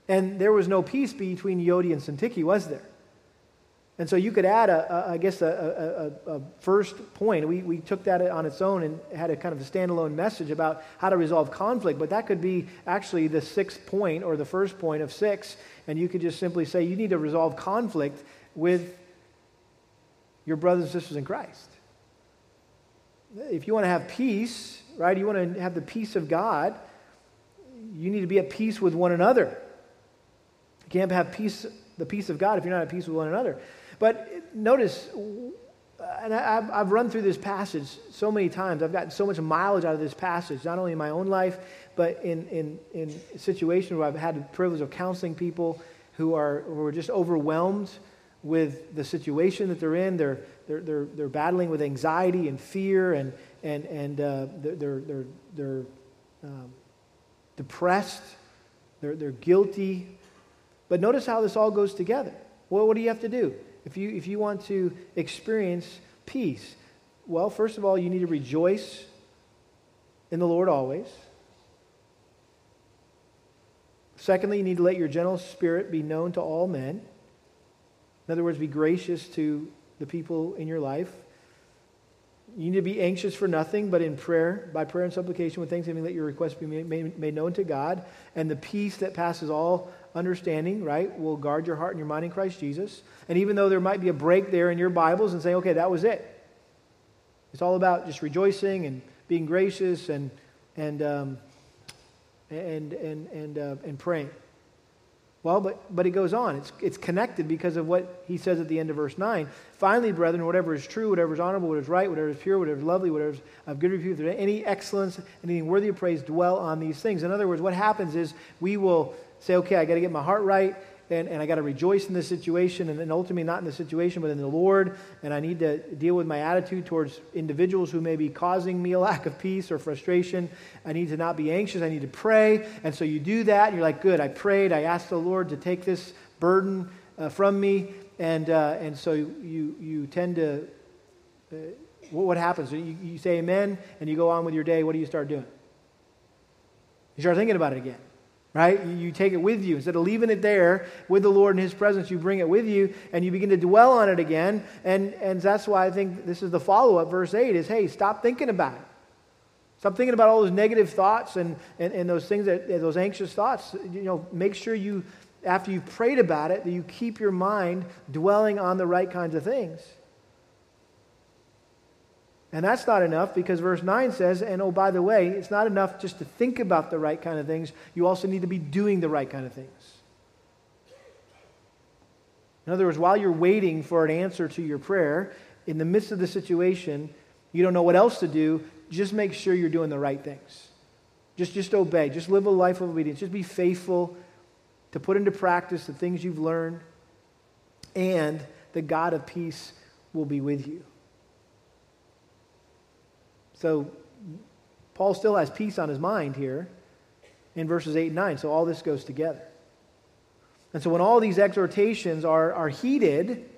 And there was no peace between Euodia and Syntyche, was there? And so you could add, a, a I guess, a, a, a, first point. We, we took that on its own and had a kind of a standalone message about how to resolve conflict, but that could be actually the sixth point or the first point of six. And you could just simply say you need to resolve conflict with your brothers and sisters in Christ. If you want to have peace, right, you want to have the peace of God, you need to be at peace with one another. You can't have peace, the peace of God if you're not at peace with one another. But notice, and I've, run through this passage so many times. I've gotten so much mileage out of this passage, not only in my own life, but in, in, in situations where I've had the privilege of counseling people who are, who are just overwhelmed with the situation that they're in. They're, they're, they're, they're battling with anxiety and fear, and, and, and uh, they're, they're, they're um, depressed, they're, they're guilty. But notice how this all goes together. Well, what do you have to do? if you, if you want to experience peace, well, first of all, you need to rejoice in the Lord always. Secondly, you need to let your gentle spirit be known to all men. In other words, be gracious to the people in your life. You need to be anxious for nothing, but in prayer, by prayer and supplication with thanksgiving, let your requests be made, known to God. And the peace that passes all understanding, right, will guard your heart and your mind in Christ Jesus. And even though there might be a break there in your Bibles and saying, okay, that was it. It's all about just rejoicing and being gracious and, and, um, and, and, and, uh, and praying. Well, but, but it goes on. It's, it's connected because of what he says at the end of verse 9. Finally, brethren, whatever is true, whatever is honorable, whatever is right, whatever is pure, whatever is lovely, whatever is of good repute, any excellence, anything worthy of praise, dwell on these things. In other words, what happens is we will say, okay, I got to get my heart right, and, and I got to rejoice in this situation, and, and ultimately not in the situation, but in the Lord. And I need to deal with my attitude towards individuals who may be causing me a lack of peace or frustration. I need to not be anxious. I need to pray. And so you do that, and you're like, good, I prayed. I asked the Lord to take this burden uh, from me. And, uh, and so you, you tend to, uh, what, what happens? You, you say amen, and you go on with your day. What do you start doing? You start thinking about it again right? You take it with you. Instead of leaving it there with the Lord in His presence, you bring it with you and you begin to dwell on it again. And, and that's why I think this is the follow up. Verse 8 is hey, stop thinking about it. Stop thinking about all those negative thoughts and, and, and those things, that, those anxious thoughts. You know, make sure you, after you've prayed about it, that you keep your mind dwelling on the right kinds of things. And that's not enough because verse 9 says, and oh, by the way, it's not enough just to think about the right kind of things. You also need to be doing the right kind of things. In other words, while you're waiting for an answer to your prayer, in the midst of the situation, you don't know what else to do, just make sure you're doing the right things. Just, just obey. Just live a life of obedience. Just be faithful to put into practice the things you've learned, and the God of peace will be with you. So Paul still has peace on his mind here in verses 8 and 9. So all this goes together. And so when all these exhortations are, are heeded,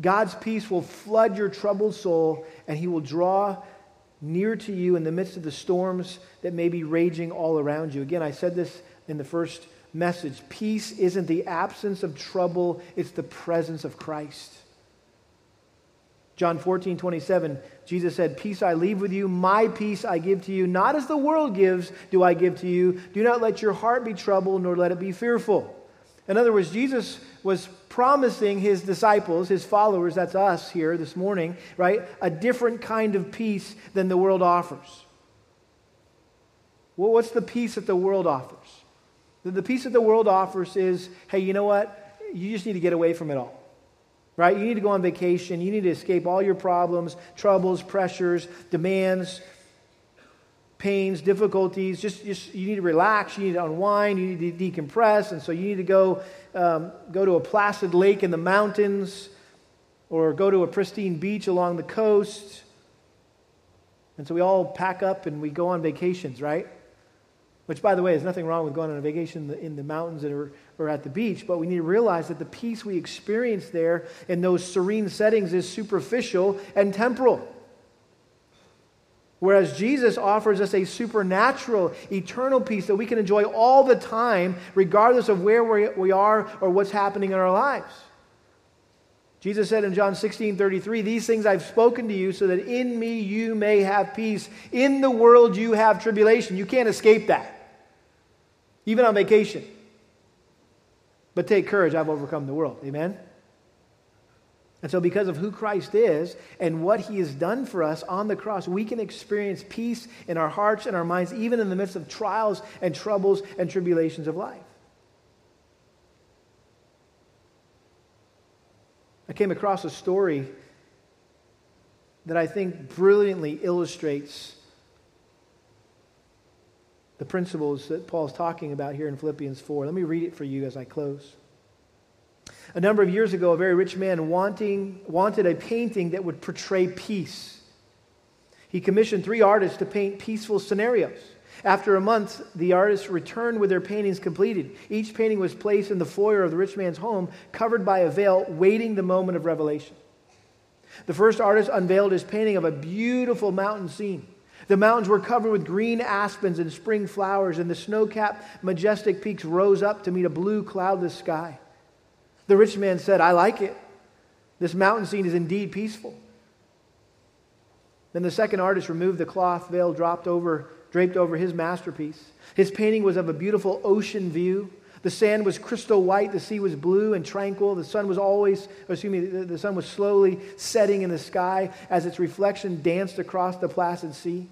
God's peace will flood your troubled soul and he will draw near to you in the midst of the storms that may be raging all around you. Again, I said this in the first message. Peace isn't the absence of trouble, it's the presence of Christ. John 14, 27, Jesus said, Peace I leave with you, my peace I give to you. Not as the world gives, do I give to you. Do not let your heart be troubled, nor let it be fearful. In other words, Jesus was promising his disciples, his followers, that's us here this morning, right, a different kind of peace than the world offers. Well, what's the peace that the world offers? The, the peace that the world offers is hey, you know what? You just need to get away from it all. Right? You need to go on vacation. You need to escape all your problems, troubles, pressures, demands, pains, difficulties. Just, just you need to relax. You need to unwind. You need to decompress. And so you need to go, um, go to a placid lake in the mountains or go to a pristine beach along the coast. And so we all pack up and we go on vacations, right? Which, by the way, there's nothing wrong with going on a vacation in the, in the mountains or, or at the beach, but we need to realize that the peace we experience there in those serene settings is superficial and temporal. Whereas Jesus offers us a supernatural, eternal peace that we can enjoy all the time, regardless of where we are or what's happening in our lives. Jesus said in John 16 33, These things I've spoken to you so that in me you may have peace. In the world you have tribulation. You can't escape that even on vacation. But take courage, I've overcome the world. Amen? And so, because of who Christ is and what he has done for us on the cross, we can experience peace in our hearts and our minds, even in the midst of trials and troubles and tribulations of life. I came across a story that I think brilliantly illustrates the principles that Paul's talking about here in Philippians 4. Let me read it for you as I close. A number of years ago, a very rich man wanting, wanted a painting that would portray peace. He commissioned three artists to paint peaceful scenarios. After a month, the artists returned with their paintings completed. Each painting was placed in the foyer of the rich man's home, covered by a veil, waiting the moment of revelation. The first artist unveiled his painting of a beautiful mountain scene. The mountains were covered with green aspens and spring flowers, and the snow capped, majestic peaks rose up to meet a blue, cloudless sky. The rich man said, I like it. This mountain scene is indeed peaceful. Then the second artist removed the cloth veil dropped over, draped over his masterpiece. His painting was of a beautiful ocean view. The sand was crystal white, the sea was blue and tranquil. The sun was always, excuse me, the, the sun was slowly setting in the sky as its reflection danced across the placid sea.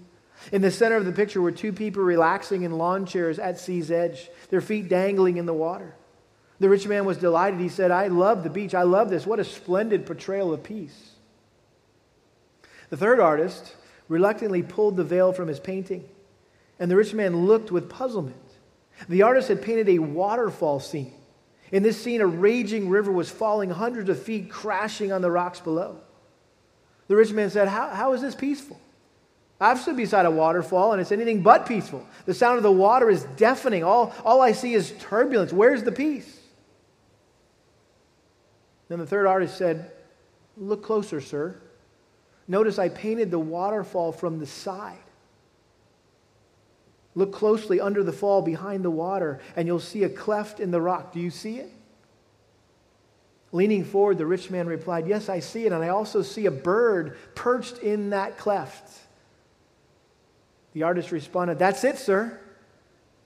In the center of the picture were two people relaxing in lawn chairs at sea's edge, their feet dangling in the water. The rich man was delighted. He said, I love the beach. I love this. What a splendid portrayal of peace. The third artist reluctantly pulled the veil from his painting, and the rich man looked with puzzlement. The artist had painted a waterfall scene. In this scene, a raging river was falling hundreds of feet, crashing on the rocks below. The rich man said, How, how is this peaceful? I've stood beside a waterfall and it's anything but peaceful. The sound of the water is deafening. All, all I see is turbulence. Where's the peace? Then the third artist said, Look closer, sir. Notice I painted the waterfall from the side. Look closely under the fall behind the water, and you'll see a cleft in the rock. Do you see it? Leaning forward, the rich man replied, Yes, I see it, and I also see a bird perched in that cleft. The artist responded, That's it, sir.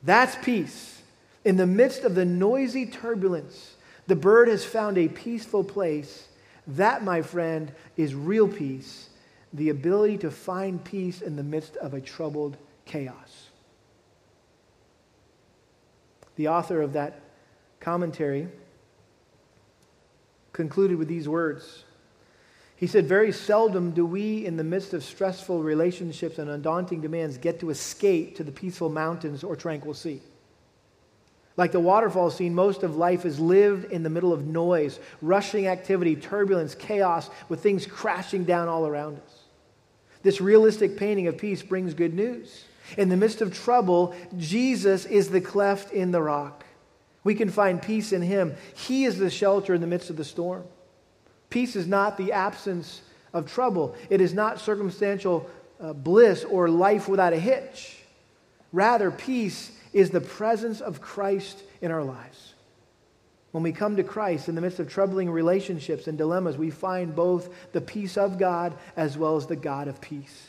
That's peace. In the midst of the noisy turbulence, the bird has found a peaceful place. That, my friend, is real peace the ability to find peace in the midst of a troubled chaos. The author of that commentary concluded with these words he said, Very seldom do we, in the midst of stressful relationships and undaunting demands, get to escape to the peaceful mountains or tranquil sea. Like the waterfall scene, most of life is lived in the middle of noise, rushing activity, turbulence, chaos, with things crashing down all around us. This realistic painting of peace brings good news. In the midst of trouble, Jesus is the cleft in the rock. We can find peace in him. He is the shelter in the midst of the storm. Peace is not the absence of trouble, it is not circumstantial uh, bliss or life without a hitch. Rather, peace is the presence of Christ in our lives. When we come to Christ in the midst of troubling relationships and dilemmas, we find both the peace of God as well as the God of peace.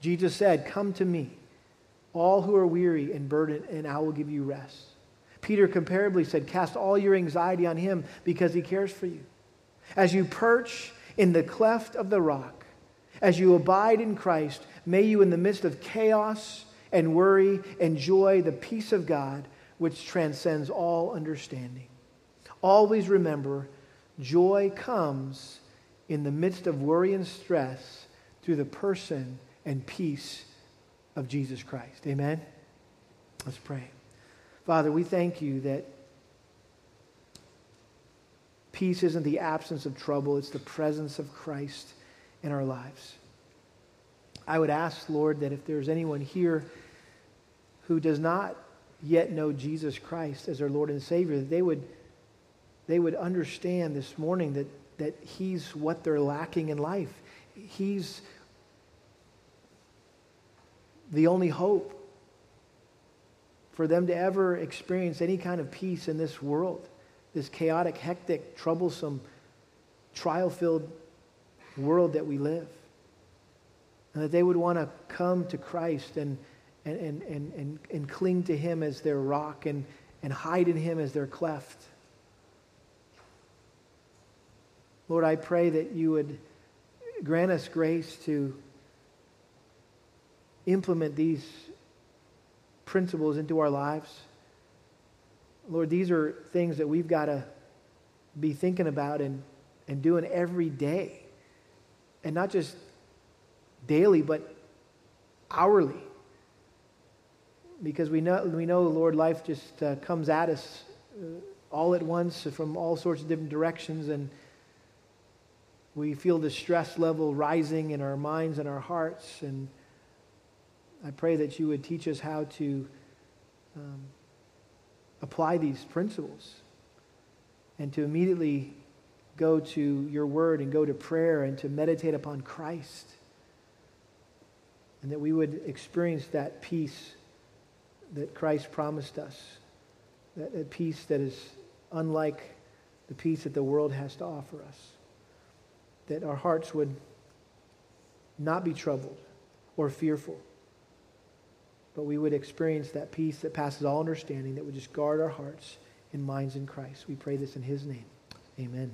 Jesus said, Come to me, all who are weary and burdened, and I will give you rest. Peter comparably said, Cast all your anxiety on him because he cares for you. As you perch in the cleft of the rock, as you abide in Christ, may you, in the midst of chaos and worry, enjoy the peace of God, which transcends all understanding. Always remember, joy comes in the midst of worry and stress through the person and peace of Jesus Christ. Amen? Let's pray. Father, we thank you that peace isn't the absence of trouble, it's the presence of Christ in our lives. I would ask, Lord, that if there's anyone here who does not yet know Jesus Christ as their Lord and Savior, that they would, they would understand this morning that, that He's what they're lacking in life. He's the only hope for them to ever experience any kind of peace in this world, this chaotic, hectic, troublesome, trial filled world that we live. And that they would want to come to Christ and, and, and, and, and, and cling to Him as their rock and, and hide in Him as their cleft. Lord, I pray that you would grant us grace to implement these principles into our lives. Lord, these are things that we've got to be thinking about and, and doing every day. And not just daily, but hourly. Because we know, we know Lord, life just uh, comes at us uh, all at once from all sorts of different directions, and we feel the stress level rising in our minds and our hearts. And I pray that you would teach us how to um, apply these principles and to immediately go to your word and go to prayer and to meditate upon Christ. And that we would experience that peace that Christ promised us, that, that peace that is unlike the peace that the world has to offer us. That our hearts would not be troubled or fearful but we would experience that peace that passes all understanding that would just guard our hearts and minds in Christ. We pray this in his name. Amen.